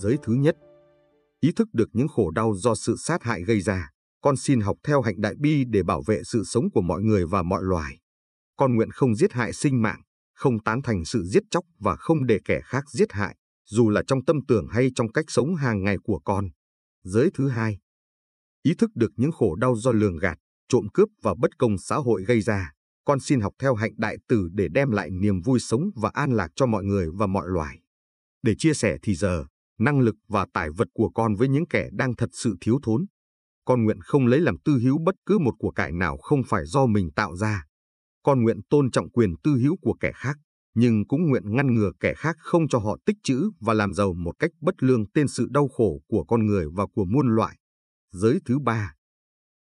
Giới thứ nhất, ý thức được những khổ đau do sự sát hại gây ra, con xin học theo hạnh đại bi để bảo vệ sự sống của mọi người và mọi loài. Con nguyện không giết hại sinh mạng, không tán thành sự giết chóc và không để kẻ khác giết hại, dù là trong tâm tưởng hay trong cách sống hàng ngày của con. Giới thứ hai, ý thức được những khổ đau do lường gạt, trộm cướp và bất công xã hội gây ra, con xin học theo hạnh đại từ để đem lại niềm vui sống và an lạc cho mọi người và mọi loài. Để chia sẻ thì giờ, năng lực và tài vật của con với những kẻ đang thật sự thiếu thốn. Con nguyện không lấy làm tư hữu bất cứ một của cải nào không phải do mình tạo ra. Con nguyện tôn trọng quyền tư hữu của kẻ khác, nhưng cũng nguyện ngăn ngừa kẻ khác không cho họ tích trữ và làm giàu một cách bất lương tên sự đau khổ của con người và của muôn loại. Giới thứ ba,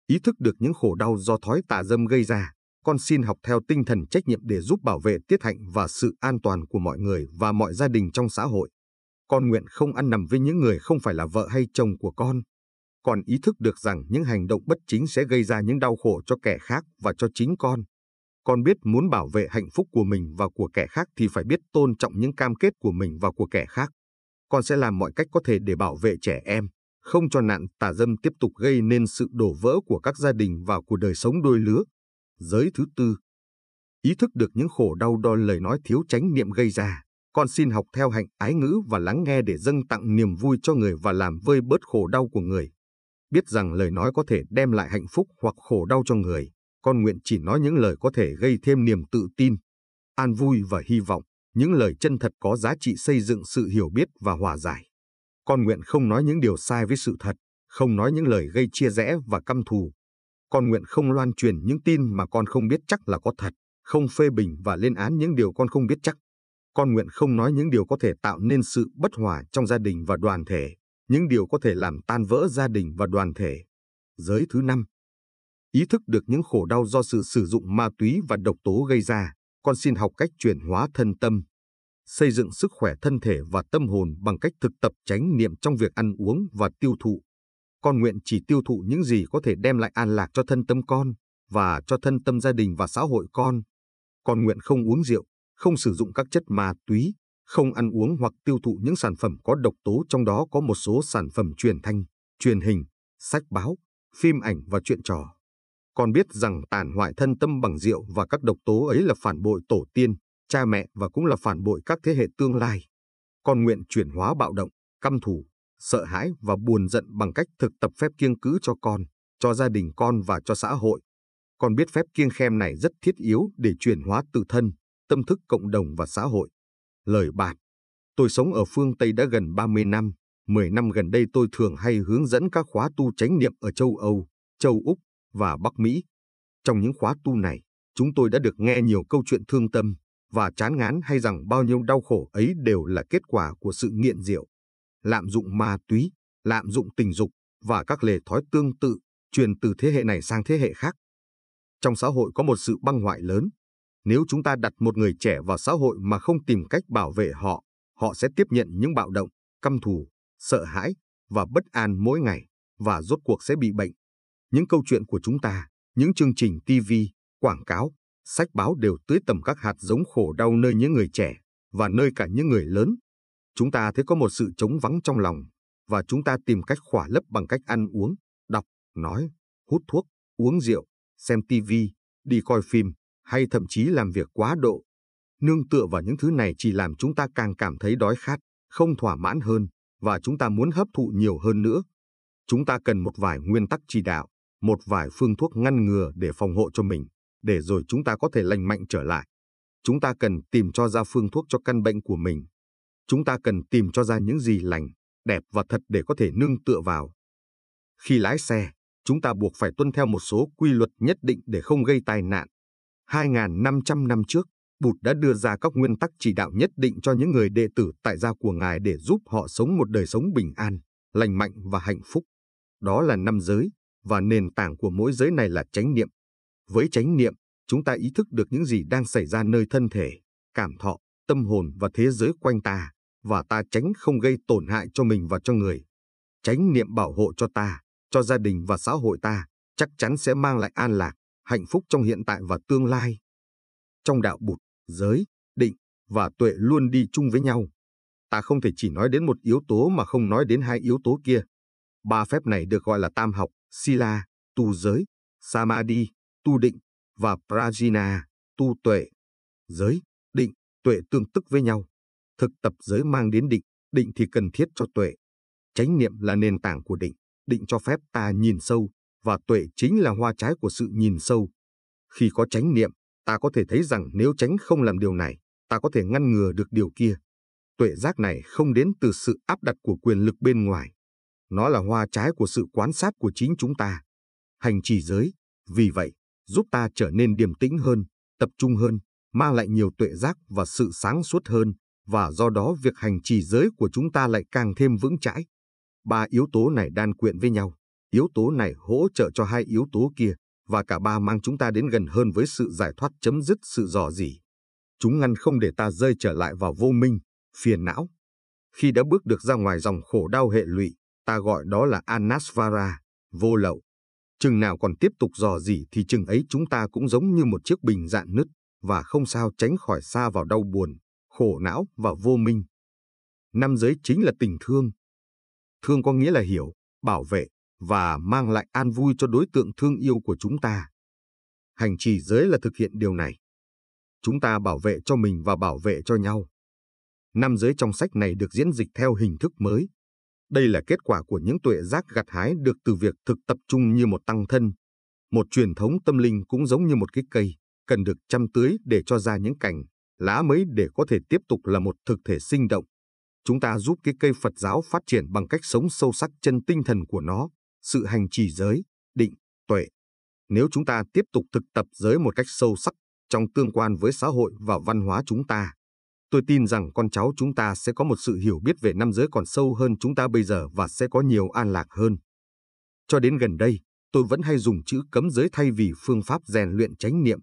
ý thức được những khổ đau do thói tà dâm gây ra, con xin học theo tinh thần trách nhiệm để giúp bảo vệ tiết hạnh và sự an toàn của mọi người và mọi gia đình trong xã hội. Con nguyện không ăn nằm với những người không phải là vợ hay chồng của con. Con ý thức được rằng những hành động bất chính sẽ gây ra những đau khổ cho kẻ khác và cho chính con. Con biết muốn bảo vệ hạnh phúc của mình và của kẻ khác thì phải biết tôn trọng những cam kết của mình và của kẻ khác. Con sẽ làm mọi cách có thể để bảo vệ trẻ em, không cho nạn tà dâm tiếp tục gây nên sự đổ vỡ của các gia đình và của đời sống đôi lứa. Giới thứ tư, ý thức được những khổ đau do lời nói thiếu chánh niệm gây ra, con xin học theo hạnh ái ngữ và lắng nghe để dâng tặng niềm vui cho người và làm vơi bớt khổ đau của người. Biết rằng lời nói có thể đem lại hạnh phúc hoặc khổ đau cho người, con nguyện chỉ nói những lời có thể gây thêm niềm tự tin, an vui và hy vọng, những lời chân thật có giá trị xây dựng sự hiểu biết và hòa giải. Con nguyện không nói những điều sai với sự thật, không nói những lời gây chia rẽ và căm thù, con nguyện không loan truyền những tin mà con không biết chắc là có thật, không phê bình và lên án những điều con không biết chắc. Con nguyện không nói những điều có thể tạo nên sự bất hòa trong gia đình và đoàn thể, những điều có thể làm tan vỡ gia đình và đoàn thể. Giới thứ năm, ý thức được những khổ đau do sự sử dụng ma túy và độc tố gây ra, con xin học cách chuyển hóa thân tâm, xây dựng sức khỏe thân thể và tâm hồn bằng cách thực tập chánh niệm trong việc ăn uống và tiêu thụ. Con nguyện chỉ tiêu thụ những gì có thể đem lại an lạc cho thân tâm con và cho thân tâm gia đình và xã hội con. Con nguyện không uống rượu, không sử dụng các chất ma túy, không ăn uống hoặc tiêu thụ những sản phẩm có độc tố trong đó có một số sản phẩm truyền thanh, truyền hình, sách báo, phim ảnh và chuyện trò. Con biết rằng tàn hoại thân tâm bằng rượu và các độc tố ấy là phản bội tổ tiên, cha mẹ và cũng là phản bội các thế hệ tương lai. Con nguyện chuyển hóa bạo động, căm thù, sợ hãi và buồn giận bằng cách thực tập phép kiêng cữ cho con, cho gia đình con và cho xã hội. Con biết phép kiêng khem này rất thiết yếu để chuyển hóa tự thân, tâm thức cộng đồng và xã hội. Lời bạn, Tôi sống ở phương Tây đã gần 30 năm. 10 năm gần đây tôi thường hay hướng dẫn các khóa tu chánh niệm ở châu Âu, châu Úc và Bắc Mỹ. Trong những khóa tu này, chúng tôi đã được nghe nhiều câu chuyện thương tâm và chán ngán hay rằng bao nhiêu đau khổ ấy đều là kết quả của sự nghiện rượu lạm dụng ma túy, lạm dụng tình dục và các lề thói tương tự truyền từ thế hệ này sang thế hệ khác. Trong xã hội có một sự băng hoại lớn. Nếu chúng ta đặt một người trẻ vào xã hội mà không tìm cách bảo vệ họ, họ sẽ tiếp nhận những bạo động, căm thù, sợ hãi và bất an mỗi ngày và rốt cuộc sẽ bị bệnh. Những câu chuyện của chúng ta, những chương trình TV, quảng cáo, sách báo đều tưới tầm các hạt giống khổ đau nơi những người trẻ và nơi cả những người lớn Chúng ta thấy có một sự trống vắng trong lòng và chúng ta tìm cách khỏa lấp bằng cách ăn uống, đọc, nói, hút thuốc, uống rượu, xem TV, đi coi phim hay thậm chí làm việc quá độ. Nương tựa vào những thứ này chỉ làm chúng ta càng cảm thấy đói khát, không thỏa mãn hơn và chúng ta muốn hấp thụ nhiều hơn nữa. Chúng ta cần một vài nguyên tắc chỉ đạo, một vài phương thuốc ngăn ngừa để phòng hộ cho mình, để rồi chúng ta có thể lành mạnh trở lại. Chúng ta cần tìm cho ra phương thuốc cho căn bệnh của mình Chúng ta cần tìm cho ra những gì lành, đẹp và thật để có thể nương tựa vào. Khi lái xe, chúng ta buộc phải tuân theo một số quy luật nhất định để không gây tai nạn. 2.500 năm trước, Bụt đã đưa ra các nguyên tắc chỉ đạo nhất định cho những người đệ tử tại gia của Ngài để giúp họ sống một đời sống bình an, lành mạnh và hạnh phúc. Đó là năm giới, và nền tảng của mỗi giới này là chánh niệm. Với chánh niệm, chúng ta ý thức được những gì đang xảy ra nơi thân thể, cảm thọ, tâm hồn và thế giới quanh ta và ta tránh không gây tổn hại cho mình và cho người. Tránh niệm bảo hộ cho ta, cho gia đình và xã hội ta, chắc chắn sẽ mang lại an lạc, hạnh phúc trong hiện tại và tương lai. Trong đạo bụt, giới, định và tuệ luôn đi chung với nhau. ta không thể chỉ nói đến một yếu tố mà không nói đến hai yếu tố kia. Ba phép này được gọi là tam học, sila, tu giới, samadhi, tu định, và prajna, tu tuệ. Giới, định, tuệ tương tức với nhau. Thực tập giới mang đến định, định thì cần thiết cho tuệ. Chánh niệm là nền tảng của định, định cho phép ta nhìn sâu, và tuệ chính là hoa trái của sự nhìn sâu. Khi có chánh niệm, ta có thể thấy rằng nếu tránh không làm điều này, ta có thể ngăn ngừa được điều kia. Tuệ giác này không đến từ sự áp đặt của quyền lực bên ngoài. Nó là hoa trái của sự quan sát của chính chúng ta. Hành trì giới, vì vậy, giúp ta trở nên điềm tĩnh hơn, tập trung hơn, mang lại nhiều tuệ giác và sự sáng suốt hơn, và do đó việc hành trì giới của chúng ta lại càng thêm vững chãi. Ba yếu tố này đan quyện với nhau, yếu tố này hỗ trợ cho hai yếu tố kia, và cả ba mang chúng ta đến gần hơn với sự giải thoát chấm dứt sự dò dỉ. Chúng ngăn không để ta rơi trở lại vào vô minh, phiền não. Khi đã bước được ra ngoài dòng khổ đau hệ lụy, ta gọi đó là anasvara, vô lậu. Chừng nào còn tiếp tục dò dỉ thì chừng ấy chúng ta cũng giống như một chiếc bình dạn nứt và không sao tránh khỏi xa vào đau buồn, khổ não và vô minh. Năm giới chính là tình thương. Thương có nghĩa là hiểu, bảo vệ và mang lại an vui cho đối tượng thương yêu của chúng ta. Hành trì giới là thực hiện điều này. Chúng ta bảo vệ cho mình và bảo vệ cho nhau. Năm giới trong sách này được diễn dịch theo hình thức mới. Đây là kết quả của những tuệ giác gặt hái được từ việc thực tập trung như một tăng thân. Một truyền thống tâm linh cũng giống như một cái cây, cần được chăm tưới để cho ra những cành, lá mới để có thể tiếp tục là một thực thể sinh động. Chúng ta giúp cái cây Phật giáo phát triển bằng cách sống sâu sắc chân tinh thần của nó, sự hành trì giới, định, tuệ. Nếu chúng ta tiếp tục thực tập giới một cách sâu sắc trong tương quan với xã hội và văn hóa chúng ta, tôi tin rằng con cháu chúng ta sẽ có một sự hiểu biết về năm giới còn sâu hơn chúng ta bây giờ và sẽ có nhiều an lạc hơn. Cho đến gần đây, tôi vẫn hay dùng chữ cấm giới thay vì phương pháp rèn luyện chánh niệm.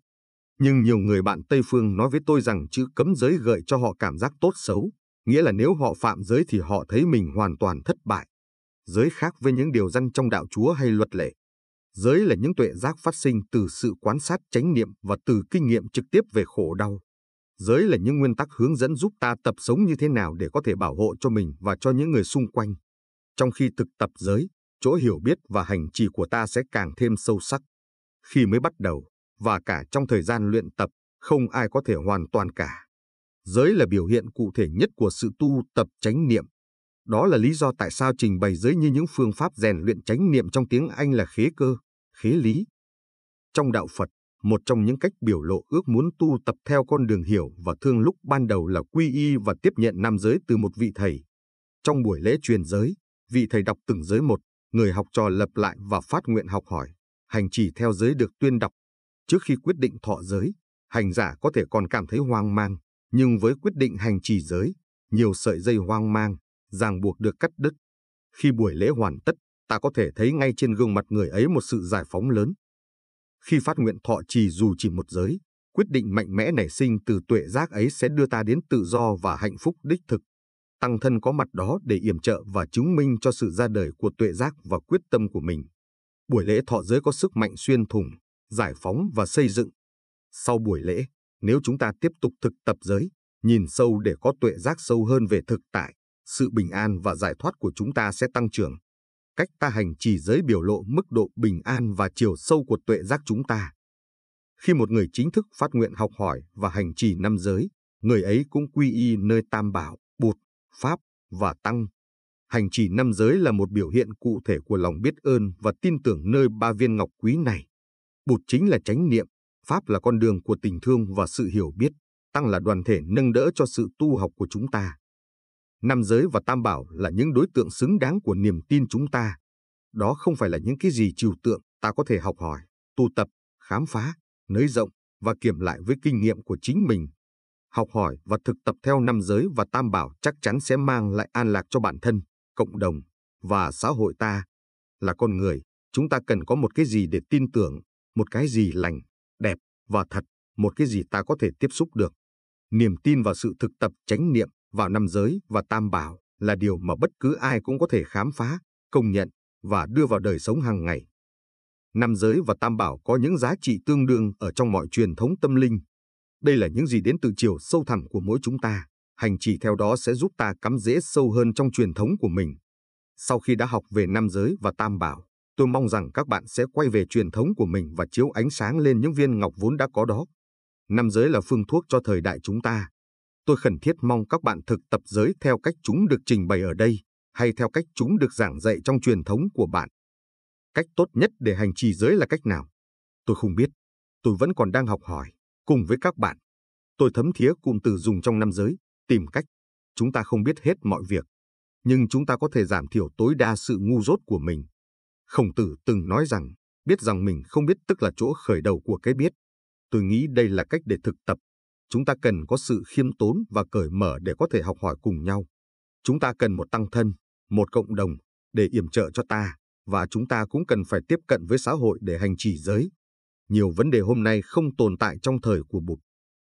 Nhưng nhiều người bạn Tây Phương nói với tôi rằng chữ cấm giới gợi cho họ cảm giác tốt xấu, nghĩa là nếu họ phạm giới thì họ thấy mình hoàn toàn thất bại. Giới khác với những điều răn trong đạo Chúa hay luật lệ. Giới là những tuệ giác phát sinh từ sự quan sát chánh niệm và từ kinh nghiệm trực tiếp về khổ đau. Giới là những nguyên tắc hướng dẫn giúp ta tập sống như thế nào để có thể bảo hộ cho mình và cho những người xung quanh. Trong khi thực tập giới, chỗ hiểu biết và hành trì của ta sẽ càng thêm sâu sắc. Khi mới bắt đầu, và cả trong thời gian luyện tập, không ai có thể hoàn toàn cả. Giới là biểu hiện cụ thể nhất của sự tu tập chánh niệm. Đó là lý do tại sao trình bày giới như những phương pháp rèn luyện chánh niệm trong tiếng Anh là khế cơ, khế lý. Trong đạo Phật, một trong những cách biểu lộ ước muốn tu tập theo con đường hiểu và thương lúc ban đầu là quy y và tiếp nhận nam giới từ một vị thầy. Trong buổi lễ truyền giới, vị thầy đọc từng giới một, người học trò lập lại và phát nguyện học hỏi. Hành trì theo giới được tuyên đọc. Trước khi quyết định thọ giới, hành giả có thể còn cảm thấy hoang mang, nhưng với quyết định hành trì giới, nhiều sợi dây hoang mang, ràng buộc được cắt đứt. Khi buổi lễ hoàn tất, ta có thể thấy ngay trên gương mặt người ấy một sự giải phóng lớn. Khi phát nguyện thọ trì dù chỉ một giới, quyết định mạnh mẽ nảy sinh từ tuệ giác ấy sẽ đưa ta đến tự do và hạnh phúc đích thực. Tăng thân có mặt đó để yểm trợ và chứng minh cho sự ra đời của tuệ giác và quyết tâm của mình. Buổi lễ thọ giới có sức mạnh xuyên thủng, giải phóng và xây dựng. Sau buổi lễ, nếu chúng ta tiếp tục thực tập giới, nhìn sâu để có tuệ giác sâu hơn về thực tại, sự bình an và giải thoát của chúng ta sẽ tăng trưởng. Cách ta hành trì giới biểu lộ mức độ bình an và chiều sâu của tuệ giác chúng ta. Khi một người chính thức phát nguyện học hỏi và hành trì năm giới, người ấy cũng quy y nơi tam bảo, bụt, pháp và tăng. Hành trì năm giới là một biểu hiện cụ thể của lòng biết ơn và tin tưởng nơi ba viên ngọc quý này. Bụt chính là chánh niệm, pháp là con đường của tình thương và sự hiểu biết, tăng là đoàn thể nâng đỡ cho sự tu học của chúng ta. Năm giới và tam bảo là những đối tượng xứng đáng của niềm tin chúng ta. Đó không phải là những cái gì trừu tượng ta có thể học hỏi, tu tập, khám phá, nới rộng và kiểm lại với kinh nghiệm của chính mình. Học hỏi và thực tập theo năm giới và tam bảo chắc chắn sẽ mang lại an lạc cho bản thân, cộng đồng và xã hội ta. Là con người, chúng ta cần có một cái gì để tin tưởng, một cái gì lành, đẹp và thật, một cái gì ta có thể tiếp xúc được. Niềm tin và sự thực tập chánh niệm vào năm giới và tam bảo là điều mà bất cứ ai cũng có thể khám phá, công nhận và đưa vào đời sống hàng ngày. Năm giới và tam bảo có những giá trị tương đương ở trong mọi truyền thống tâm linh. Đây là những gì đến từ chiều sâu thẳm của mỗi chúng ta, hành trì theo đó sẽ giúp ta cắm rễ sâu hơn trong truyền thống của mình. Sau khi đã học về nam giới và tam bảo, tôi mong rằng các bạn sẽ quay về truyền thống của mình và chiếu ánh sáng lên những viên ngọc vốn đã có đó. Nam giới là phương thuốc cho thời đại chúng ta. Tôi khẩn thiết mong các bạn thực tập giới theo cách chúng được trình bày ở đây, hay theo cách chúng được giảng dạy trong truyền thống của bạn. Cách tốt nhất để hành trì giới là cách nào? Tôi không biết. Tôi vẫn còn đang học hỏi, cùng với các bạn. Tôi thấm thía cụm từ dùng trong năm giới, tìm cách. Chúng ta không biết hết mọi việc, nhưng chúng ta có thể giảm thiểu tối đa sự ngu dốt của mình. Khổng tử từng nói rằng, biết rằng mình không biết tức là chỗ khởi đầu của cái biết. Tôi nghĩ đây là cách để thực tập. Chúng ta cần có sự khiêm tốn và cởi mở để có thể học hỏi cùng nhau. Chúng ta cần một tăng thân, một cộng đồng, để yểm trợ cho ta, và chúng ta cũng cần phải tiếp cận với xã hội để hành trì giới. Nhiều vấn đề hôm nay không tồn tại trong thời của Bụt.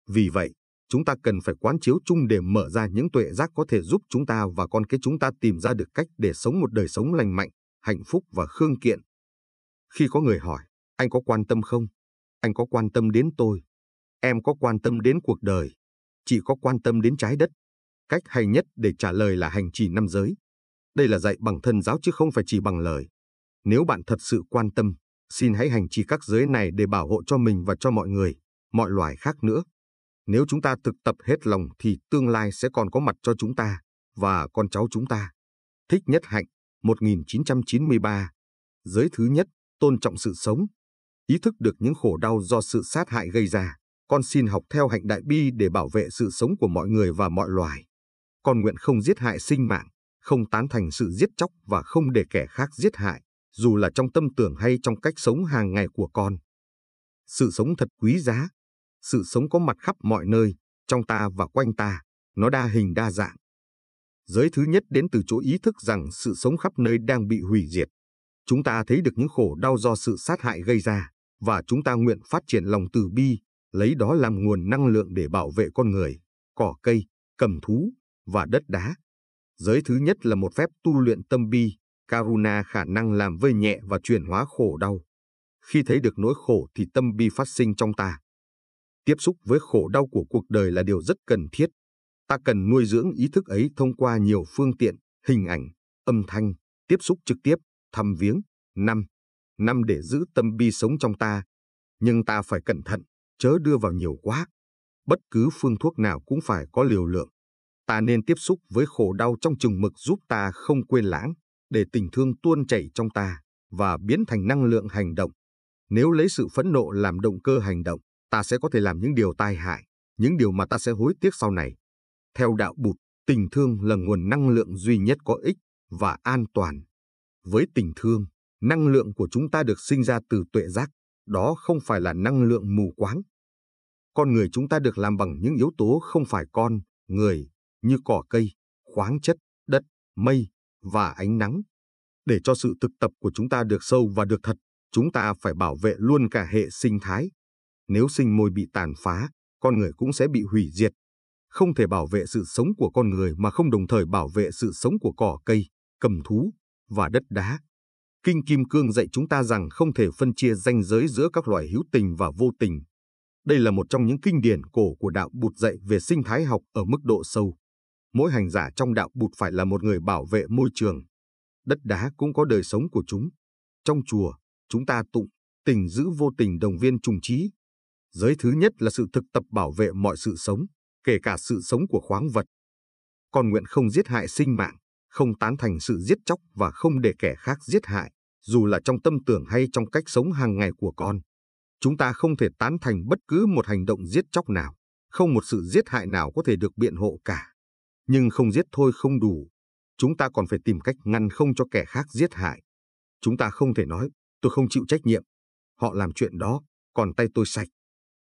Vì vậy, chúng ta cần phải quán chiếu chung để mở ra những tuệ giác có thể giúp chúng ta và con cái chúng ta tìm ra được cách để sống một đời sống lành mạnh, hạnh phúc và khương kiện. Khi có người hỏi, anh có quan tâm không? Anh có quan tâm đến tôi. Em có quan tâm đến cuộc đời. Chị có quan tâm đến trái đất. Cách hay nhất để trả lời là hành trì năm giới. Đây là dạy bằng thân giáo chứ không phải chỉ bằng lời. Nếu bạn thật sự quan tâm, xin hãy hành trì các giới này để bảo hộ cho mình và cho mọi người, mọi loài khác nữa. Nếu chúng ta thực tập hết lòng thì tương lai sẽ còn có mặt cho chúng ta và con cháu chúng ta. Thích Nhất Hạnh, 1993. Giới thứ nhất, tôn trọng sự sống. Ý thức được những khổ đau do sự sát hại gây ra, con xin học theo hạnh đại bi để bảo vệ sự sống của mọi người và mọi loài. Con nguyện không giết hại sinh mạng, không tán thành sự giết chóc và không để kẻ khác giết hại, dù là trong tâm tưởng hay trong cách sống hàng ngày của con. Sự sống thật quý giá, sự sống có mặt khắp mọi nơi, trong ta và quanh ta, nó đa hình đa dạng. Giới thứ nhất đến từ chỗ ý thức rằng sự sống khắp nơi đang bị hủy diệt. Chúng ta thấy được những khổ đau do sự sát hại gây ra, và chúng ta nguyện phát triển lòng từ bi, lấy đó làm nguồn năng lượng để bảo vệ con người, cỏ cây, cầm thú và đất đá. Giới thứ nhất là một phép tu luyện tâm bi, Karuna khả năng làm vơi nhẹ và chuyển hóa khổ đau. Khi thấy được nỗi khổ thì tâm bi phát sinh trong ta. Tiếp xúc với khổ đau của cuộc đời là điều rất cần thiết. Ta cần nuôi dưỡng ý thức ấy thông qua nhiều phương tiện, hình ảnh, âm thanh, tiếp xúc trực tiếp, thăm viếng, năm, năm để giữ tâm bi sống trong ta. Nhưng ta phải cẩn thận, chớ đưa vào nhiều quá. Bất cứ phương thuốc nào cũng phải có liều lượng. Ta nên tiếp xúc với khổ đau trong chừng mực giúp ta không quên lãng, để tình thương tuôn chảy trong ta và biến thành năng lượng hành động. Nếu lấy sự phẫn nộ làm động cơ hành động, ta sẽ có thể làm những điều tai hại, những điều mà ta sẽ hối tiếc sau này. Theo đạo Bụt, tình thương là nguồn năng lượng duy nhất có ích và an toàn. Với tình thương, năng lượng của chúng ta được sinh ra từ tuệ giác, đó không phải là năng lượng mù quáng. Con người chúng ta được làm bằng những yếu tố không phải con, người, như cỏ cây, khoáng chất, đất, mây và ánh nắng. Để cho sự thực tập của chúng ta được sâu và được thật, chúng ta phải bảo vệ luôn cả hệ sinh thái. Nếu sinh môi bị tàn phá, con người cũng sẽ bị hủy diệt. Không thể bảo vệ sự sống của con người mà không đồng thời bảo vệ sự sống của cỏ cây, cầm thú và đất đá. Kinh Kim Cương dạy chúng ta rằng không thể phân chia ranh giới giữa các loài hữu tình và vô tình. Đây là một trong những kinh điển cổ của đạo Bụt dạy về sinh thái học ở mức độ sâu. Mỗi hành giả trong đạo Bụt phải là một người bảo vệ môi trường. Đất đá cũng có đời sống của chúng. Trong chùa, chúng ta tụng, tình giữ vô tình đồng viên trùng trí. Giới thứ nhất là sự thực tập bảo vệ mọi sự sống, kể cả sự sống của khoáng vật. Còn nguyện không giết hại sinh mạng, không tán thành sự giết chóc và không để kẻ khác giết hại, dù là trong tâm tưởng hay trong cách sống hàng ngày của con. Chúng ta không thể tán thành bất cứ một hành động giết chóc nào, không một sự giết hại nào có thể được biện hộ cả. Nhưng không giết thôi không đủ. Chúng ta còn phải tìm cách ngăn không cho kẻ khác giết hại. Chúng ta không thể nói, tôi không chịu trách nhiệm. Họ làm chuyện đó, còn tay tôi sạch.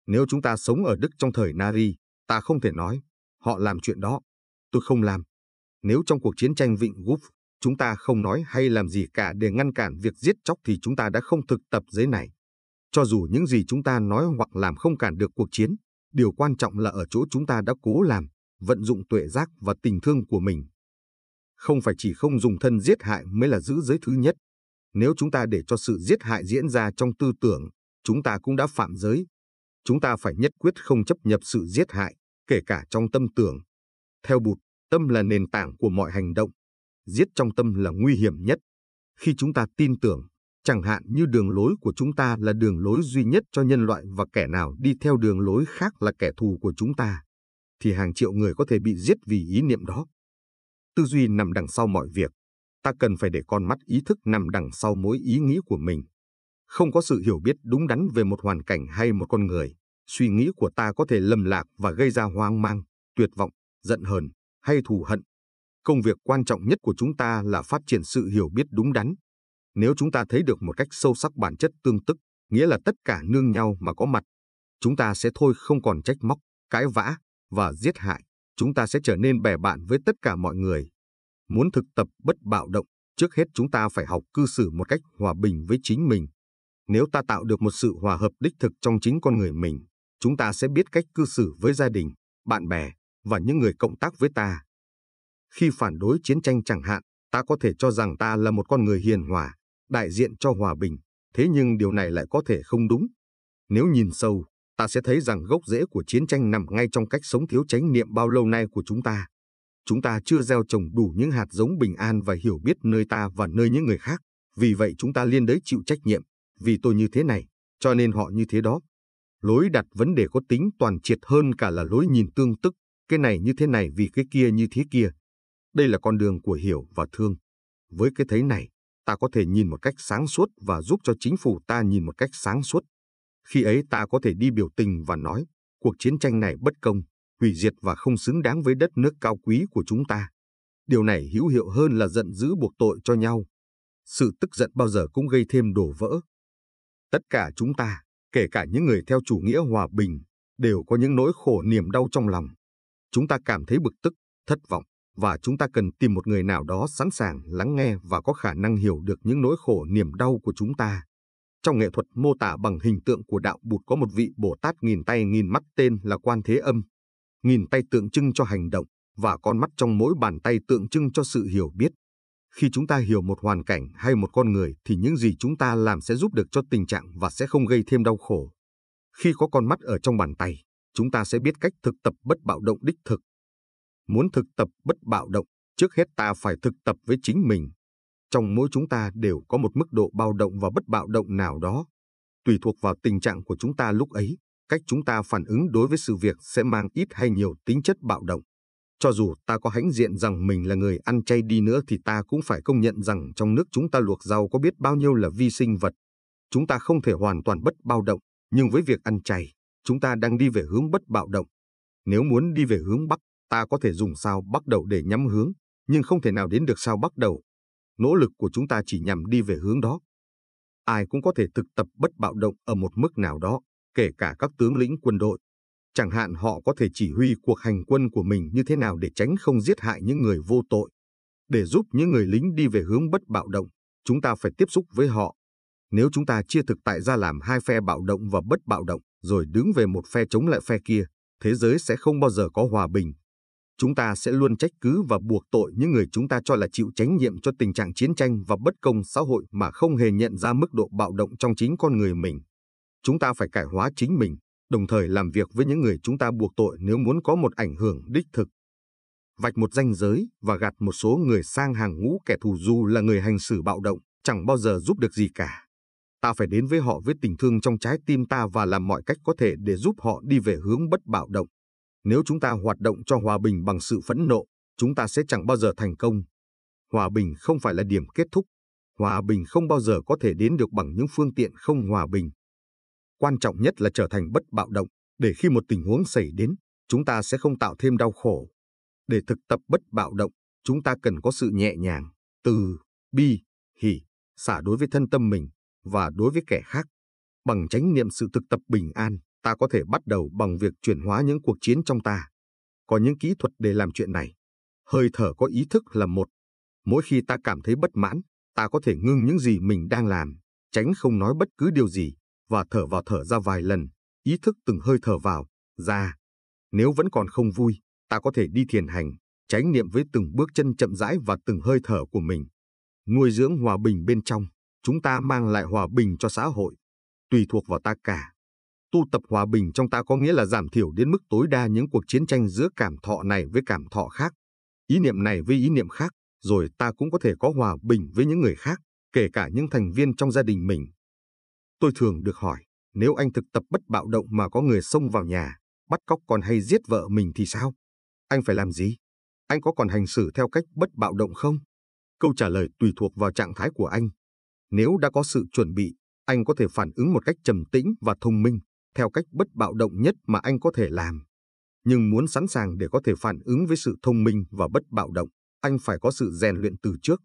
Nếu chúng ta sống ở Đức trong thời Nari, ta không thể nói, họ làm chuyện đó, tôi không làm. Nếu trong cuộc chiến tranh Vịnh Gulf, chúng ta không nói hay làm gì cả để ngăn cản việc giết chóc thì chúng ta đã không thực tập giới này. Cho dù những gì chúng ta nói hoặc làm không cản được cuộc chiến, điều quan trọng là ở chỗ chúng ta đã cố làm, vận dụng tuệ giác và tình thương của mình. Không phải chỉ không dùng thân giết hại mới là giữ giới thứ nhất. Nếu chúng ta để cho sự giết hại diễn ra trong tư tưởng, chúng ta cũng đã phạm giới. Chúng ta phải nhất quyết không chấp nhập sự giết hại, kể cả trong tâm tưởng. Theo Bụt, tâm là nền tảng của mọi hành động. Giết trong tâm là nguy hiểm nhất. Khi chúng ta tin tưởng, chẳng hạn như đường lối của chúng ta là đường lối duy nhất cho nhân loại và kẻ nào đi theo đường lối khác là kẻ thù của chúng ta, thì hàng triệu người có thể bị giết vì ý niệm đó. Tư duy nằm đằng sau mọi việc. Ta cần phải để con mắt ý thức nằm đằng sau mỗi ý nghĩ của mình. Không có sự hiểu biết đúng đắn về một hoàn cảnh hay một con người, suy nghĩ của ta có thể lầm lạc và gây ra hoang mang, tuyệt vọng, giận hờn hay thù hận. Công việc quan trọng nhất của chúng ta là phát triển sự hiểu biết đúng đắn. Nếu chúng ta thấy được một cách sâu sắc bản chất tương tức, nghĩa là tất cả nương nhau mà có mặt, chúng ta sẽ thôi không còn trách móc, cãi vã và giết hại. Chúng ta sẽ trở nên bè bạn với tất cả mọi người. Muốn thực tập bất bạo động, trước hết chúng ta phải học cư xử một cách hòa bình với chính mình. Nếu ta tạo được một sự hòa hợp đích thực trong chính con người mình, chúng ta sẽ biết cách cư xử với gia đình, bạn bè và những người cộng tác với ta. Khi phản đối chiến tranh chẳng hạn, ta có thể cho rằng ta là một con người hiền hòa, đại diện cho hòa bình, thế nhưng điều này lại có thể không đúng. Nếu nhìn sâu, ta sẽ thấy rằng gốc rễ của chiến tranh nằm ngay trong cách sống thiếu chánh niệm bao lâu nay của chúng ta. Chúng ta chưa gieo trồng đủ những hạt giống bình an và hiểu biết nơi ta và nơi những người khác. Vì vậy chúng ta liên đới chịu trách nhiệm, vì tôi như thế này, cho nên họ như thế đó. Lối đặt vấn đề có tính toàn triệt hơn cả là lối nhìn tương tức, cái này như thế này vì cái kia như thế kia. Đây là con đường của hiểu và thương. Với cái thấy này, ta có thể nhìn một cách sáng suốt và giúp cho chính phủ ta nhìn một cách sáng suốt. Khi ấy ta có thể đi biểu tình và nói, cuộc chiến tranh này bất công, hủy diệt và không xứng đáng với đất nước cao quý của chúng ta. Điều này hữu hiệu hơn là giận dữ buộc tội cho nhau. Sự tức giận bao giờ cũng gây thêm đổ vỡ. Tất cả chúng ta, kể cả những người theo chủ nghĩa hòa bình, đều có những nỗi khổ niềm đau trong lòng. Chúng ta cảm thấy bực tức, thất vọng, và chúng ta cần tìm một người nào đó sẵn sàng lắng nghe và có khả năng hiểu được những nỗi khổ niềm đau của chúng ta. Trong nghệ thuật mô tả bằng hình tượng của đạo Bụt có một vị Bồ Tát nghìn tay nghìn mắt tên là Quan Thế Âm. Nghìn tay tượng trưng cho hành động và con mắt trong mỗi bàn tay tượng trưng cho sự hiểu biết. Khi chúng ta hiểu một hoàn cảnh hay một con người thì những gì chúng ta làm sẽ giúp được cho tình trạng và sẽ không gây thêm đau khổ. Khi có con mắt ở trong bàn tay, chúng ta sẽ biết cách thực tập bất bạo động đích thực. Muốn thực tập bất bạo động, trước hết ta phải thực tập với chính mình. Trong mỗi chúng ta đều có một mức độ bạo động và bất bạo động nào đó. Tùy thuộc vào tình trạng của chúng ta lúc ấy, cách chúng ta phản ứng đối với sự việc sẽ mang ít hay nhiều tính chất bạo động. Cho dù ta có hãnh diện rằng mình là người ăn chay đi nữa thì ta cũng phải công nhận rằng trong nước chúng ta luộc rau có biết bao nhiêu là vi sinh vật. Chúng ta không thể hoàn toàn bất bạo động, nhưng với việc ăn chay, chúng ta đang đi về hướng bất bạo động. Nếu muốn đi về hướng Bắc, ta có thể dùng sao bắt đầu để nhắm hướng, nhưng không thể nào đến được sao bắt đầu. Nỗ lực của chúng ta chỉ nhằm đi về hướng đó. Ai cũng có thể thực tập bất bạo động ở một mức nào đó, kể cả các tướng lĩnh quân đội. Chẳng hạn họ có thể chỉ huy cuộc hành quân của mình như thế nào để tránh không giết hại những người vô tội. Để giúp những người lính đi về hướng bất bạo động, chúng ta phải tiếp xúc với họ. Nếu chúng ta chia thực tại ra làm hai phe bạo động và bất bạo động, rồi đứng về một phe chống lại phe kia, thế giới sẽ không bao giờ có hòa bình. Chúng ta sẽ luôn trách cứ và buộc tội những người chúng ta cho là chịu trách nhiệm cho tình trạng chiến tranh và bất công xã hội mà không hề nhận ra mức độ bạo động trong chính con người mình. Chúng ta phải cải hóa chính mình, đồng thời làm việc với những người chúng ta buộc tội nếu muốn có một ảnh hưởng đích thực. Vạch một ranh giới và gạt một số người sang hàng ngũ kẻ thù dù là người hành xử bạo động, chẳng bao giờ giúp được gì cả. Ta phải đến với họ với tình thương trong trái tim ta và làm mọi cách có thể để giúp họ đi về hướng bất bạo động. Nếu chúng ta hoạt động cho hòa bình bằng sự phẫn nộ, chúng ta sẽ chẳng bao giờ thành công. Hòa bình không phải là điểm kết thúc. Hòa bình không bao giờ có thể đến được bằng những phương tiện không hòa bình. Quan trọng nhất là trở thành bất bạo động, để khi một tình huống xảy đến, chúng ta sẽ không tạo thêm đau khổ. Để thực tập bất bạo động, chúng ta cần có sự nhẹ nhàng, từ, bi, hỉ, xả đối với thân tâm mình và đối với kẻ khác. Bằng chánh niệm sự thực tập bình an, ta có thể bắt đầu bằng việc chuyển hóa những cuộc chiến trong ta. Có những kỹ thuật để làm chuyện này. Hơi thở có ý thức là một. Mỗi khi ta cảm thấy bất mãn, ta có thể ngưng những gì mình đang làm, tránh không nói bất cứ điều gì, và thở vào thở ra vài lần, ý thức từng hơi thở vào, ra. Nếu vẫn còn không vui, ta có thể đi thiền hành, tránh niệm với từng bước chân chậm rãi và từng hơi thở của mình. Nuôi dưỡng hòa bình bên trong, chúng ta mang lại hòa bình cho xã hội. Tùy thuộc vào ta cả. Tu tập hòa bình trong ta có nghĩa là giảm thiểu đến mức tối đa những cuộc chiến tranh giữa cảm thọ này với cảm thọ khác, ý niệm này với ý niệm khác, rồi ta cũng có thể có hòa bình với những người khác, kể cả những thành viên trong gia đình mình. Tôi thường được hỏi, nếu anh thực tập bất bạo động mà có người xông vào nhà, bắt cóc con hay giết vợ mình thì sao? Anh phải làm gì? Anh có còn hành xử theo cách bất bạo động không? Câu trả lời tùy thuộc vào trạng thái của anh. Nếu đã có sự chuẩn bị, anh có thể phản ứng một cách trầm tĩnh và thông minh, theo cách bất bạo động nhất mà anh có thể làm. Nhưng muốn sẵn sàng để có thể phản ứng với sự thông minh và bất bạo động, anh phải có sự rèn luyện từ trước.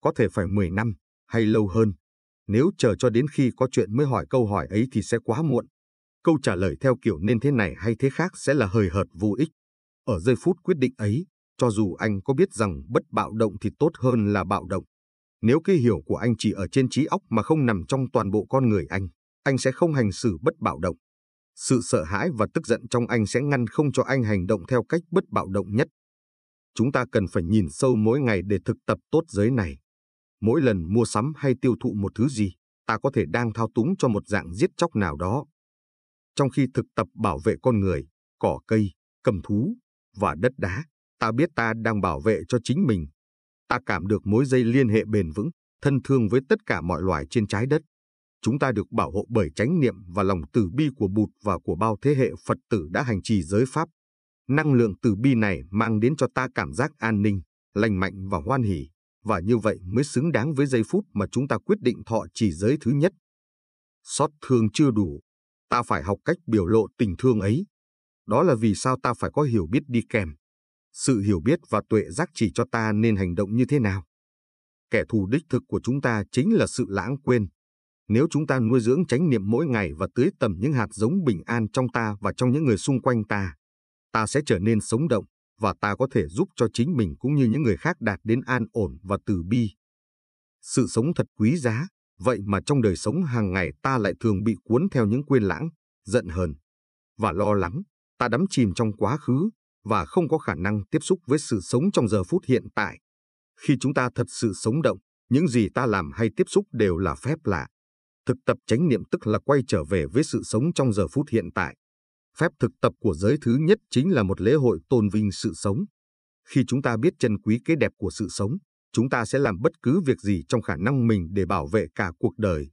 Có thể phải 10 năm, hay lâu hơn. Nếu chờ cho đến khi có chuyện mới hỏi câu hỏi ấy thì sẽ quá muộn. Câu trả lời theo kiểu nên thế này hay thế khác sẽ là hời hợt vô ích. Ở giây phút quyết định ấy, cho dù anh có biết rằng bất bạo động thì tốt hơn là bạo động. Nếu cái hiểu của anh chỉ ở trên trí óc mà không nằm trong toàn bộ con người anh, anh sẽ không hành xử bất bạo động. Sự sợ hãi và tức giận trong anh sẽ ngăn không cho anh hành động theo cách bất bạo động nhất. Chúng ta cần phải nhìn sâu mỗi ngày để thực tập tốt giới này. Mỗi lần mua sắm hay tiêu thụ một thứ gì, ta có thể đang thao túng cho một dạng giết chóc nào đó. Trong khi thực tập bảo vệ con người, cỏ cây, cầm thú và đất đá, ta biết ta đang bảo vệ cho chính mình. Ta cảm được mối dây liên hệ bền vững, thân thương với tất cả mọi loài trên trái đất. Chúng ta được bảo hộ bởi chánh niệm và lòng từ bi của Bụt và của bao thế hệ Phật tử đã hành trì giới Pháp. Năng lượng từ bi này mang đến cho ta cảm giác an ninh, lành mạnh và hoan hỷ, và như vậy mới xứng đáng với giây phút mà chúng ta quyết định thọ trì giới thứ nhất. Xót thương chưa đủ, ta phải học cách biểu lộ tình thương ấy. Đó là vì sao ta phải có hiểu biết đi kèm. Sự hiểu biết và tuệ giác chỉ cho ta nên hành động như thế nào. Kẻ thù đích thực của chúng ta chính là sự lãng quên. Nếu chúng ta nuôi dưỡng chánh niệm mỗi ngày và tưới tầm những hạt giống bình an trong ta và trong những người xung quanh ta, ta sẽ trở nên sống động và ta có thể giúp cho chính mình cũng như những người khác đạt đến an ổn và từ bi. Sự sống thật quý giá, vậy mà trong đời sống hàng ngày ta lại thường bị cuốn theo những quên lãng, giận hờn và lo lắng. Ta đắm chìm trong quá khứ và không có khả năng tiếp xúc với sự sống trong giờ phút hiện tại. Khi chúng ta thật sự sống động, những gì ta làm hay tiếp xúc đều là phép lạ. Thực tập chánh niệm tức là quay trở về với sự sống trong giờ phút hiện tại. Phép thực tập của giới thứ nhất chính là một lễ hội tôn vinh sự sống. Khi chúng ta biết trân quý cái đẹp của sự sống, chúng ta sẽ làm bất cứ việc gì trong khả năng mình để bảo vệ cả cuộc đời